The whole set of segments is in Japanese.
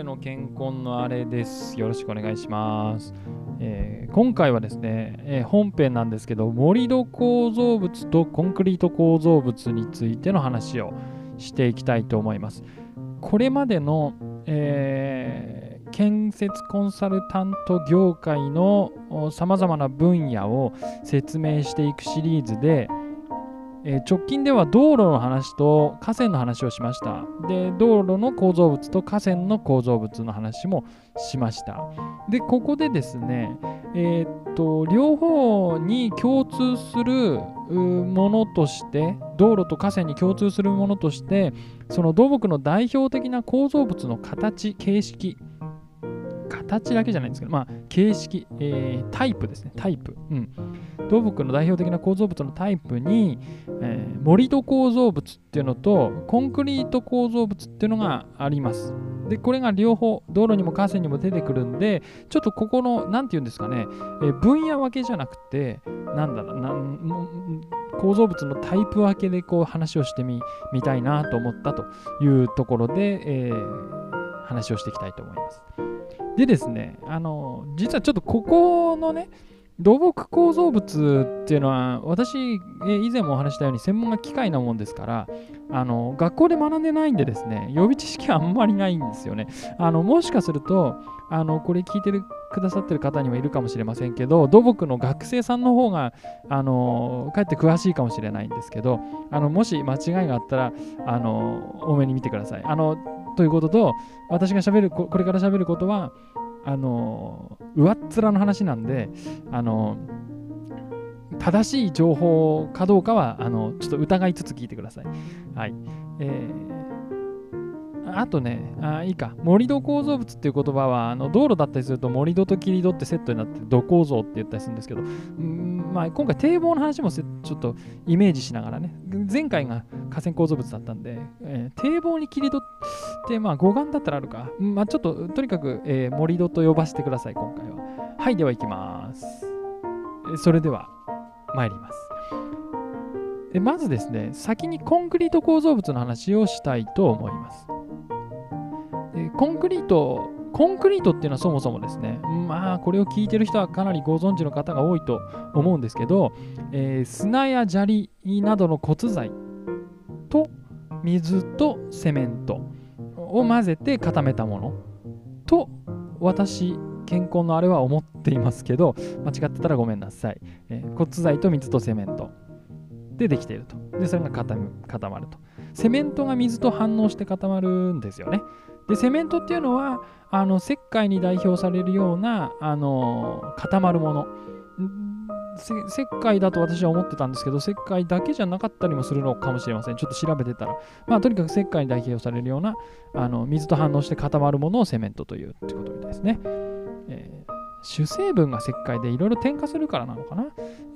俺の健康のあれです。よろしくお願いします。えー、今回はですね、えー、本編なんですけど、盛土構造物とコンクリート構造物についての話をしていきたいと思います。これまでの、えー、建設コンサルタント業界のさまざまな分野を説明していくシリーズで、えー、直近では道路の話と河川の話をしました。で、道路の構造物と河川の構造物の話もしました。で、ここでですね、えー、っと、両方に共通するものとして、道路と河川に共通するものとして、その土木の代表的な構造物の形、形式、形だけじゃないんですけど、まあ、形式、えー、タイプですね、タイプ。うん。土木の代表的な構造物のタイプに、えー、盛土構造物っていうのと、コンクリート構造物っていうのがあります。で、これが両方、道路にも河川にも出てくるんで、ちょっとここの、なんて言うんですかね、えー、分野分けじゃなくて、なんだろう、なん構造物のタイプ分けでこう話をしてみみたいなと思ったというところで、えー、話をしていきたいと思います。でですね、あの、実はちょっとここのね、土木構造物っていうのは私以前もお話したように専門が機械なもんですからあの学校で学んでないんでですね予備知識はあんまりないんですよね。あのもしかするとあのこれ聞いてるくださってる方にもいるかもしれませんけど土木の学生さんの方があのかえって詳しいかもしれないんですけどあのもし間違いがあったらあの多めに見てください。あのということと、私が喋る、これからしゃべることは、あの、上っ面の話なんで、あの、正しい情報かどうかは、あの、ちょっと疑いつつ聞いてください。はい。えー、あとね、あいいか、盛土構造物っていう言葉は、あの道路だったりすると盛土と切り土ってセットになって土構造って言ったりするんですけど、んまあ、今回堤防の話もちょっとイメージしながらね、前回が河川構造物だったんで、えー、堤防に切り土って、まあ、護岸だったらあるか。まあ、ちょっと、とにかく、えー、盛り土と呼ばせてください、今回は。はい、では行きます。それでは、参ります。まずですね、先にコンクリート構造物の話をしたいと思います。コンクリート、コンクリートっていうのはそもそもですね、まあ、これを聞いてる人はかなりご存知の方が多いと思うんですけど、えー、砂や砂利などの骨材と水とセメントを混ぜて固めたものと私健康のあれは思っていますけど間違ってたらごめんなさい、えー、骨材と水とセメントでできていると。でそれが固まると。セメントが水と反応して固まるんですよね。でセメントっていうのはあの石灰に代表されるようなあの固まるもの石灰だと私は思ってたんですけど、石灰だけじゃなかったりもするのかもしれません。ちょっと調べてたら。まあ、とにかく石灰に代表されるようなあの水と反応して固まるものをセメントというってことみたいですね。え、主成分が石灰でいろいろ添加するからなのかな？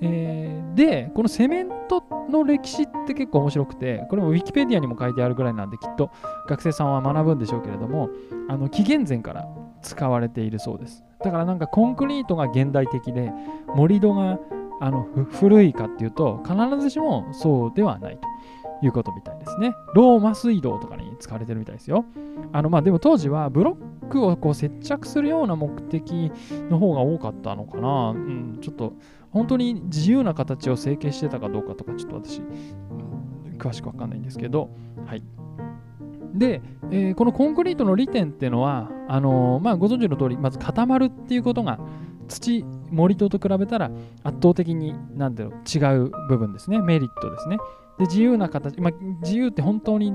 えー、で、このセメントの歴史って結構面白くて、これもウィキペディアにも書いてあるぐらいなんで、きっと学生さんは学ぶんでしょうけれども、あの紀元前から使われているそうです。だからなんかコンクリートが現代的で、盛り土があの古いかっていうと、必ずしもそうではないということみたいですね。ローマ水道とかに使われてるみたいですよ。あのまあでも当時はブロックをこう接着するような目的の方が多かったのかな。うん、ちょっと本当に自由な形を成形してたかどうかとか、ちょっと私、詳しくわかんないんですけど、はい。で、えー、このコンクリートの利点っていうのは、あのー、まあ、ご存知の通り、まず固まるっていうことが土、森とと比べたら圧倒的に何だろう違う部分ですね。メリットですね。で自由な形、まあ、自由って本当に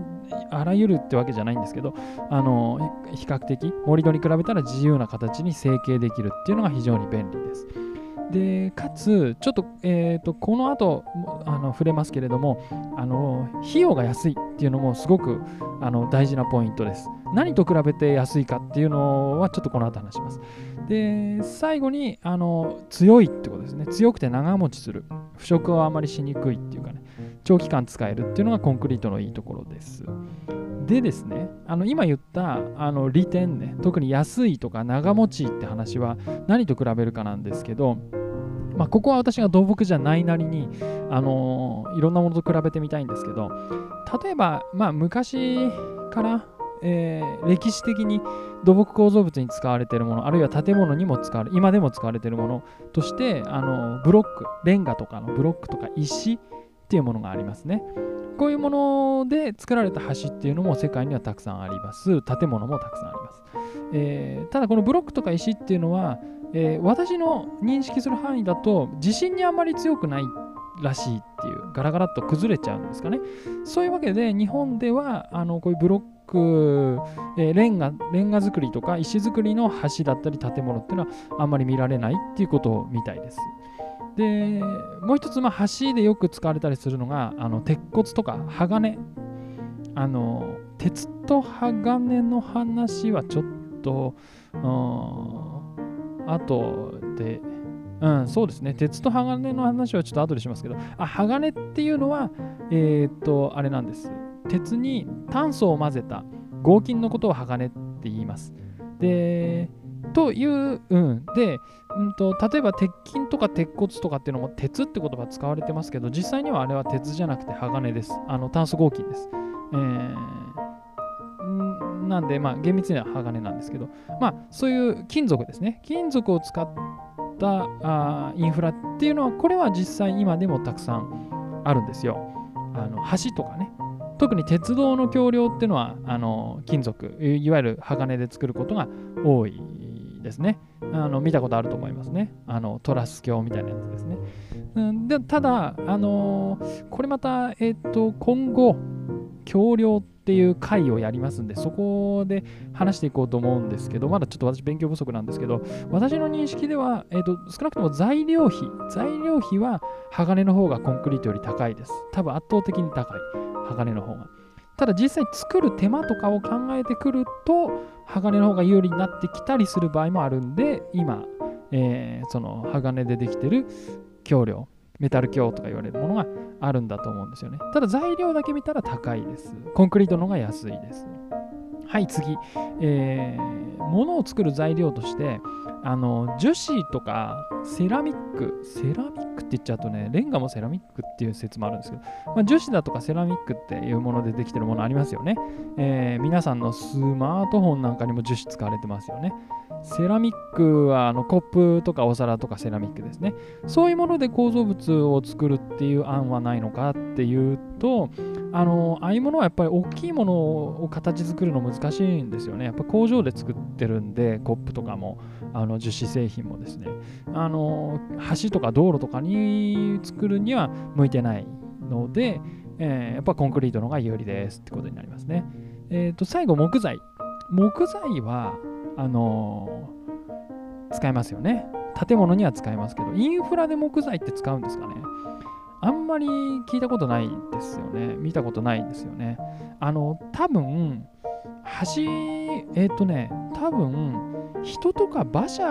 あらゆるってわけじゃないんですけど、あの比較的盛り土に比べたら自由な形に成形できるっていうのが非常に便利です。でかつ、ちょっと,、えーと、この後あの触れますけれどもあの、費用が安いっていうのもすごくあの大事なポイントです。何と比べて安いかっていうのはちょっとこの後話します。で、最後にあの強いってことですね。強くて長持ちする。腐食はあまりしにくいっていうかね、長期間使えるっていうのがコンクリートのいいところです。でですね、あの今言ったあの利点ね、特に安いとか長持ちって話は何と比べるかなんですけど、まあ、ここは私が土木じゃないなりに、あのー、いろんなものと比べてみたいんですけど、例えば、まあ、昔からえー、歴史的に土木構造物に使われているものあるいは建物にも使われ今でも使われているものとしてあのブロックレンガとかのブロックとか石っていうものがありますね。こういうもので作られた橋っていうのも世界にはたくさんあります。建物もたくさんあります、えー、ただこのブロックとか石っていうのは、えー、私の認識する範囲だと地震にあまり強くないらしいっていうガラガラっと崩れちゃうんですかね。そういうわけで日本ではあのこういうブロック、えー、レンガレンガ作りとか石造りの橋だったり建物っていうのはあんまり見られないっていうことみたいです。でもう一つ、まあ、橋でよく使われたりするのがあの鉄骨とか鋼あの鉄と鋼の話はちょっとあとでうん、そうですね。鉄と鋼の話はちょっと後でしますけど、あ、鋼っていうのは、えー、っと、あれなんです。鉄に炭素を混ぜた合金のことを鋼って言います。で、という、うん。で、うんと、例えば鉄筋とか鉄骨とかっていうのも鉄って言葉使われてますけど、実際にはあれは鉄じゃなくて鋼です。あの炭素合金です。えー、なんで、まあ、厳密には鋼なんですけど、まあ、そういう金属ですね。金属を使ったあインフラっていうのはこれは実際今でもたくさんあるんですよ。あの橋とかね特に鉄道の橋梁っていうのはあの金属いわゆる鋼で作ることが多いですね。あの見たことあると思いますね。あのトラス橋みたいなやつですね。うん、でただ、あのー、これまた、えっ、ー、と今後橋梁っていう回をやりますんで、そこで話していこうと思うんですけど、まだちょっと私勉強不足なんですけど、私の認識では、えーと、少なくとも材料費、材料費は鋼の方がコンクリートより高いです。多分圧倒的に高い、鋼の方が。ただ実際作る手間とかを考えてくると、鋼の方が有利になってきたりする場合もあるんで、今、えー、その鋼でできてる橋梁、メタル鏡とか言われるものがあるんだと思うんですよね。ただ材料だけ見たら高いです。コンクリートの方が安いです。はい、次。えー、物を作る材料として、あの樹脂とかセラミック、セラミックって言っちゃうとね、レンガもセラミックっていう説もあるんですけど、まあ、樹脂だとかセラミックっていうものでできてるものありますよね。えー、皆さんのスマートフォンなんかにも樹脂使われてますよね。セラミックはあのコップとかお皿とかセラミックですね。そういうもので構造物を作るっていう案はないのかっていうと、あのああいうものはやっぱり大きいものを形作るの難しいんですよね。やっぱ工場で作ってるんで、コップとかも、あの樹脂製品もですね、あの橋とか道路とかに作るには向いてないので、えー、やっぱコンクリートの方が有利ですってことになりますね。えっ、ー、と、最後、木材。木材は、あのー、使えますよね。建物には使えますけど、インフラで木材って使うんですかね。あんまり聞いたことないですよね。見たことないんですよね。あの、多分、橋、えっ、ー、とね、多分、人とか馬車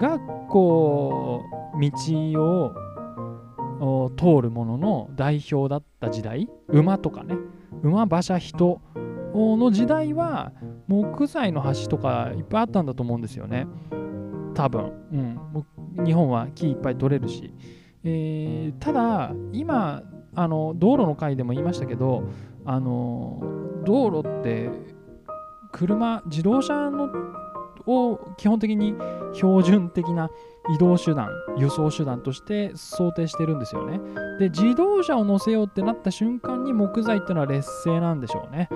がこう、道を通るものの代表だった時代、馬とかね、馬、馬車、人の時代は、木材の橋とかいっぱいあったんだと思うんですよね。多分。うん。日本は木いっぱい取れるし。えー、ただ、今、あの道路の回でも言いましたけど、あの道路って車、自動車のを基本的に標準的な移動手段、輸送手段として想定してるんですよね。で、自動車を乗せようってなった瞬間に木材っていうのは劣勢なんでしょうね。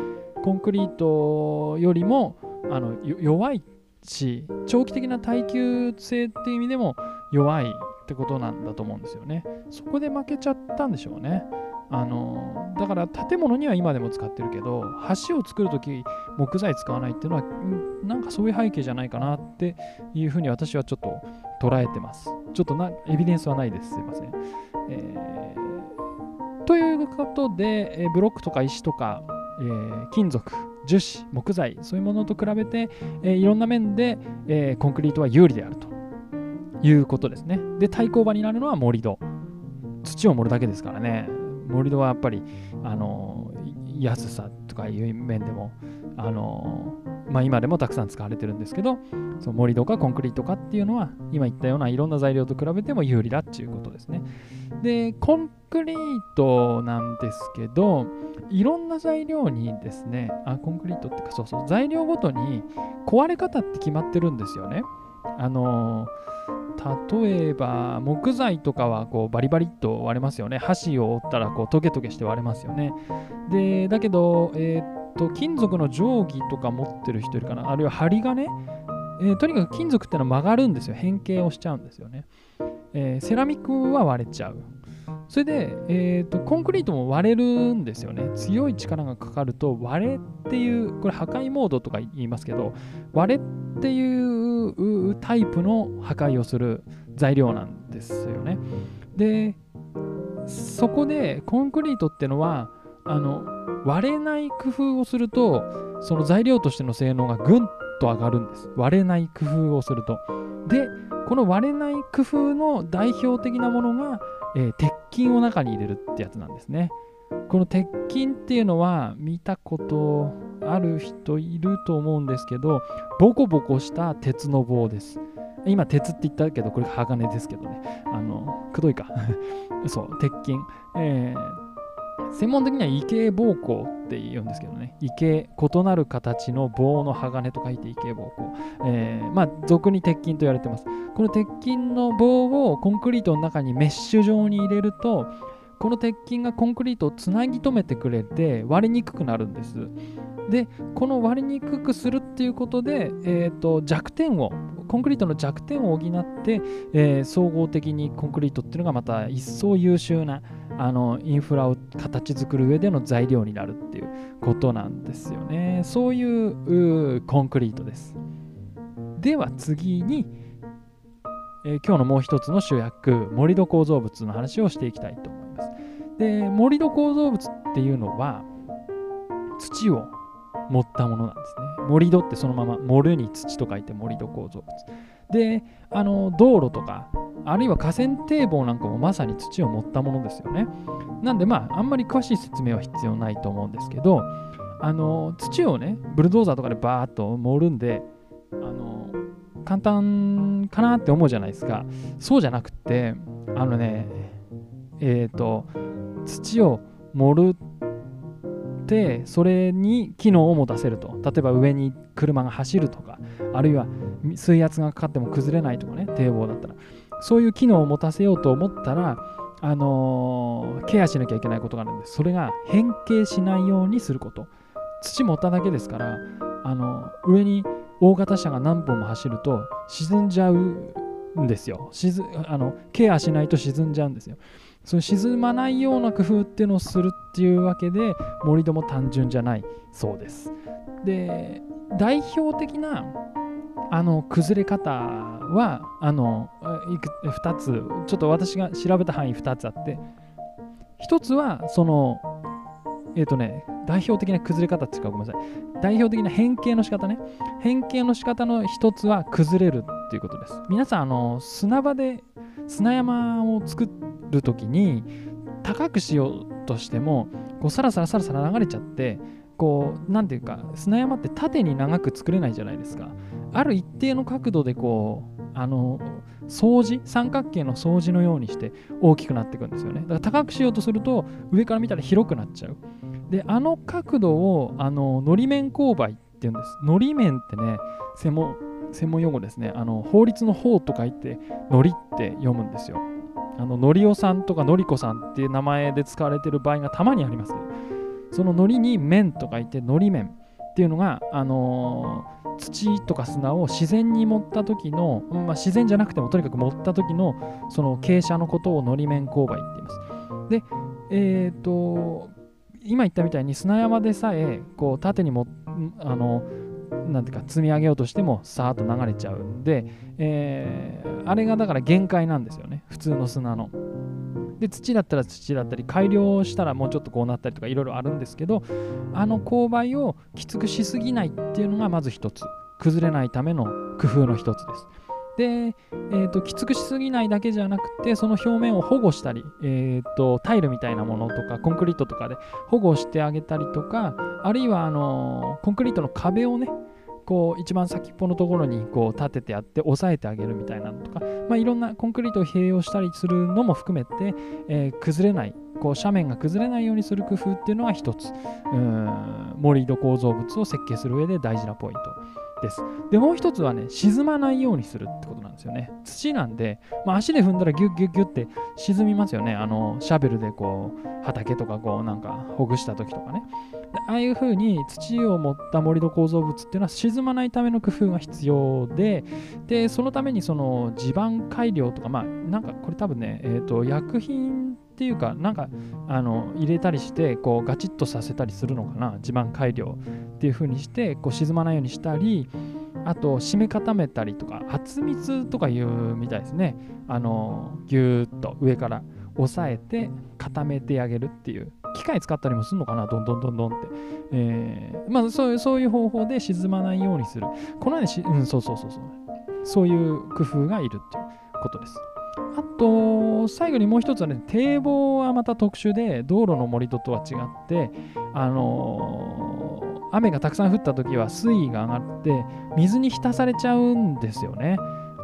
コンクリートよりもあの弱いし、長期的な耐久性っていう意味でも弱いってことなんだと思うんですよね。そこで負けちゃったんでしょうね。あのだから建物には今でも使ってるけど橋を作るとき木材使わないっていうのはなんかそういう背景じゃないかなっていうふうに私はちょっと捉えてますちょっとなエビデンスはないですすいません、えー、ということで、えブロックとか石とか、えー、金属樹脂木材そういうものと比べて、えー、いろんな面で、えコンクリートは有利であるということですね。で対抗馬になるのは盛り土。土を盛るだけですからね。盛り土はやっぱりあの安さとかいう面でもあのまあ、今でもたくさん使われてるんですけどその盛り土かコンクリートかっていうのは今言ったようないろんな材料と比べても有利だっていうことですね。でコンクリートなんですけどいろんな材料にですねあコンクリートってかそうそう材料ごとに壊れ方って決まってるんですよね。あの例えば木材とかはこうバリバリっと割れますよね。箸を折ったらこうトゲトゲして割れますよね。でだけど、えー、と金属の定規とか持ってる人いるかな。あるいは針金、えー、とにかく金属ってのは曲がるんですよ。変形をしちゃうんですよね、えー、セラミックは割れちゃう。それで、えーと、コンクリートも割れるんですよね。強い力がかかると割れっていうこれ破壊モードとか言いますけど割れっていうタイプの破壊をする材料なんですよね。でそこでコンクリートってのはあの割れない工夫をするとその材料としての性能がぐんと上がるんです。割れない工夫をすると。でこの割れない工夫の代表的なものが、えー、鉄筋を中に入れるってやつなんですね。この鉄筋っていうのは見たことある人いると思うんですけどボコボコした鉄の棒です。今鉄って言ったけどこれ鋼ですけどね。あのくどいか。そう鉄筋、えー専門的には異形膀胱って言うんですけどね。異形異なる形の棒の鋼と書いて異形膀胱、えー、まあ俗に鉄筋と言われてます。この鉄筋の棒をコンクリートの中にメッシュ状に入れるとこの鉄筋がコンクリートをつなぎ止めてくれて割れにくくなるんです。でこの割りにくくするっていうことで、えーと、弱点をコンクリートの弱点を補って、えー、総合的にコンクリートっていうのがまた一層優秀なあのインフラを形作る上での材料になるっていうことなんですよねそういうコンクリートですでは次に、えー、今日のもう一つの主役盛土構造物の話をしていきたいと思いますで盛土構造物っていうのは土を盛ったものなんですね。盛土ってそのまま盛るに土と書いて盛土構造物。で、あの道路とか、あるいは河川堤防なんかもまさに土を盛ったものですよね。なんでまあ、あんまり詳しい説明は必要ないと思うんですけど、あの土をね、ブルドーザーとかでバーッと盛るんで、あの簡単かなって思うじゃないですか。そうじゃなくて、あのね、えっ、ー、と、土を盛るてそれに機能を持たせると例えば上に車が走るとかあるいは水圧がかかっても崩れないとかね堤防だったら。そういう機能を持たせようと思ったらあのー、ケアしなきゃいけないことがあるんです。それが変形しないようにすること。土持っただけですからあの上に大型車が何本も走ると沈んじゃうんですよ。あのケアしないと沈んじゃうんですよ。その沈まないような工夫っていうのをするっていうわけで盛り土も単純じゃないそうです。で代表的なあの崩れ方はあのいく2つちょっと私が調べた範囲2つあって1つはそのえっ、ー、とね代表的な崩れ方っていうかごめんなさい。代表的な変形の仕方ね。変形の仕方の1つは崩れるっていうことです。皆さんあの砂場で砂山を作る時に高くしようとしてもこうサラサラサラサラ流れちゃってこう何ていうか砂山って縦に長く作れないじゃないですか。ある一定の角度でこうあの掃除三角形の掃除のようにして大きくなっていくんですよね。だから高くしようとすると上から見たら広くなっちゃう。であの角度をあののり面勾配っていうんです。のり面ってね専門専門用語ですね。あの法律の法と書いてのりって読むんですよ。あののりおさんとかのりこさんっていう名前で使われてる場合がたまにありますけど。そののりに面と書いてのり面っていうのが、あのー、土とか砂を自然に盛った時の、まあ、自然じゃなくてもとにかく盛った時のその傾斜のことをのり面勾配って言います。で、えっ、ー、と今言ったみたいに砂山でさえこう縦にもあのなんていうか積み上げようとしてもさーっと流れちゃうんで、えー、あれがだから限界なんですよね普通の砂の。で土だったら土だったり改良したらもうちょっとこうなったりとかいろいろあるんですけどあの勾配をきつくしすぎないっていうのがまず一つ崩れないための工夫の一つです。で、えーと、きつくしすぎないだけじゃなくてその表面を保護したり、えーと、タイルみたいなものとかコンクリートとかで保護してあげたりとかあるいはあのコンクリートの壁をねこう一番先っぽのところにこう立ててあって押さえてあげるみたいなのとか、まあ、いろんなコンクリートを併用したりするのも含めて、えー、崩れないこう斜面が崩れないようにする工夫っていうのは一つ。うん盛り土構造物を設計する上で大事なポイント。です。で、もう一つはね、沈まないようにするってことなんですよね。土なんで、まあ、足で踏んだらギュッギュッギュッって沈みますよね。あの、シャベルでこう、畑とかこう、なんかほぐした時とかね。ああいう風に土を持った盛り土構造物っていうのは沈まないための工夫が必要で、で、そのためにその地盤改良とか、まあ、なんかこれ多分ね、えっ、ー、と、薬品っていうか、なんかあの入れたりして、こうガチッとさせたりするのかな、地盤改良っていう風にして、こう沈まないようにしたり、あと締め固めたりとか、圧密とかいうみたいですね。あのぎゅーっと上から押さえて固めてあげるっていう。機械使ったりもするのかな、どんどんどんどんって。えー、まあそういうそういう方法で沈まないようにする。この間し、うん、そうそうそうそう。そういう工夫がいるっていうことです。あと、最後にもう一つはね、堤防はまた特殊で、道路の盛り土とは違って、あのー、雨がたくさん降った時は水位が上がって、水に浸されちゃうんですよね。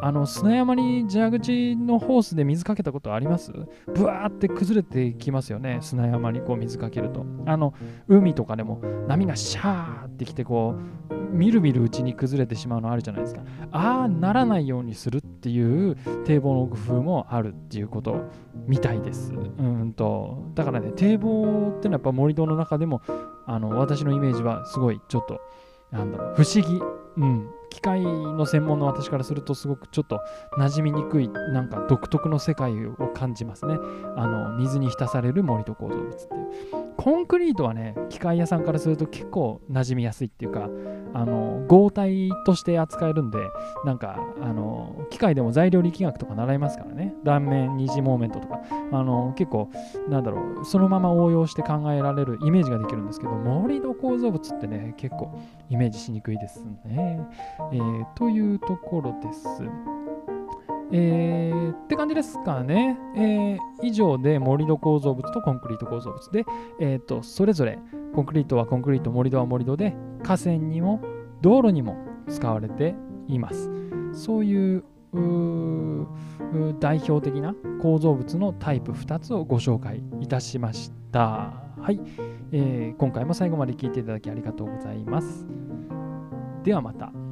あの砂山に蛇口のホースで水かけたことあります？ブワーって崩れてきますよね砂山にこう水かけると。あの海とかでも波がシャーってきてこうみるみるうちに崩れてしまうのあるじゃないですか。ああならないようにするっていう堤防の工夫もあるっていうことみたいです。うんと。だからね堤防ってのはやっぱ盛り土の中でもあの私のイメージはすごいちょっとなんだろう不思議うん。機械の専門の私からするとすごくちょっと馴染みにくいなんか独特の世界を感じますね。あの水に浸される森と構造物っていう。コンクリートはね機械屋さんからすると結構馴染みやすいっていうかあの合体として扱えるんでなんかあの機械でも材料力学とか習いますからね。断面二次モーメントとか。あの結構なんだろうそのまま応用して考えられるイメージができるんですけど盛り土構造物ってね結構イメージしにくいですね。えー、というところです。えー、って感じですかね。えー、以上で盛り土構造物とコンクリート構造物で、えーと、それぞれコンクリートはコンクリート、盛り土は盛り土で河川にも道路にも使われています。そういう代表的な構造物のタイプ2つをご紹介いたしました。はい、えー、今回も最後まで聞いていただきありがとうございます。ではまた。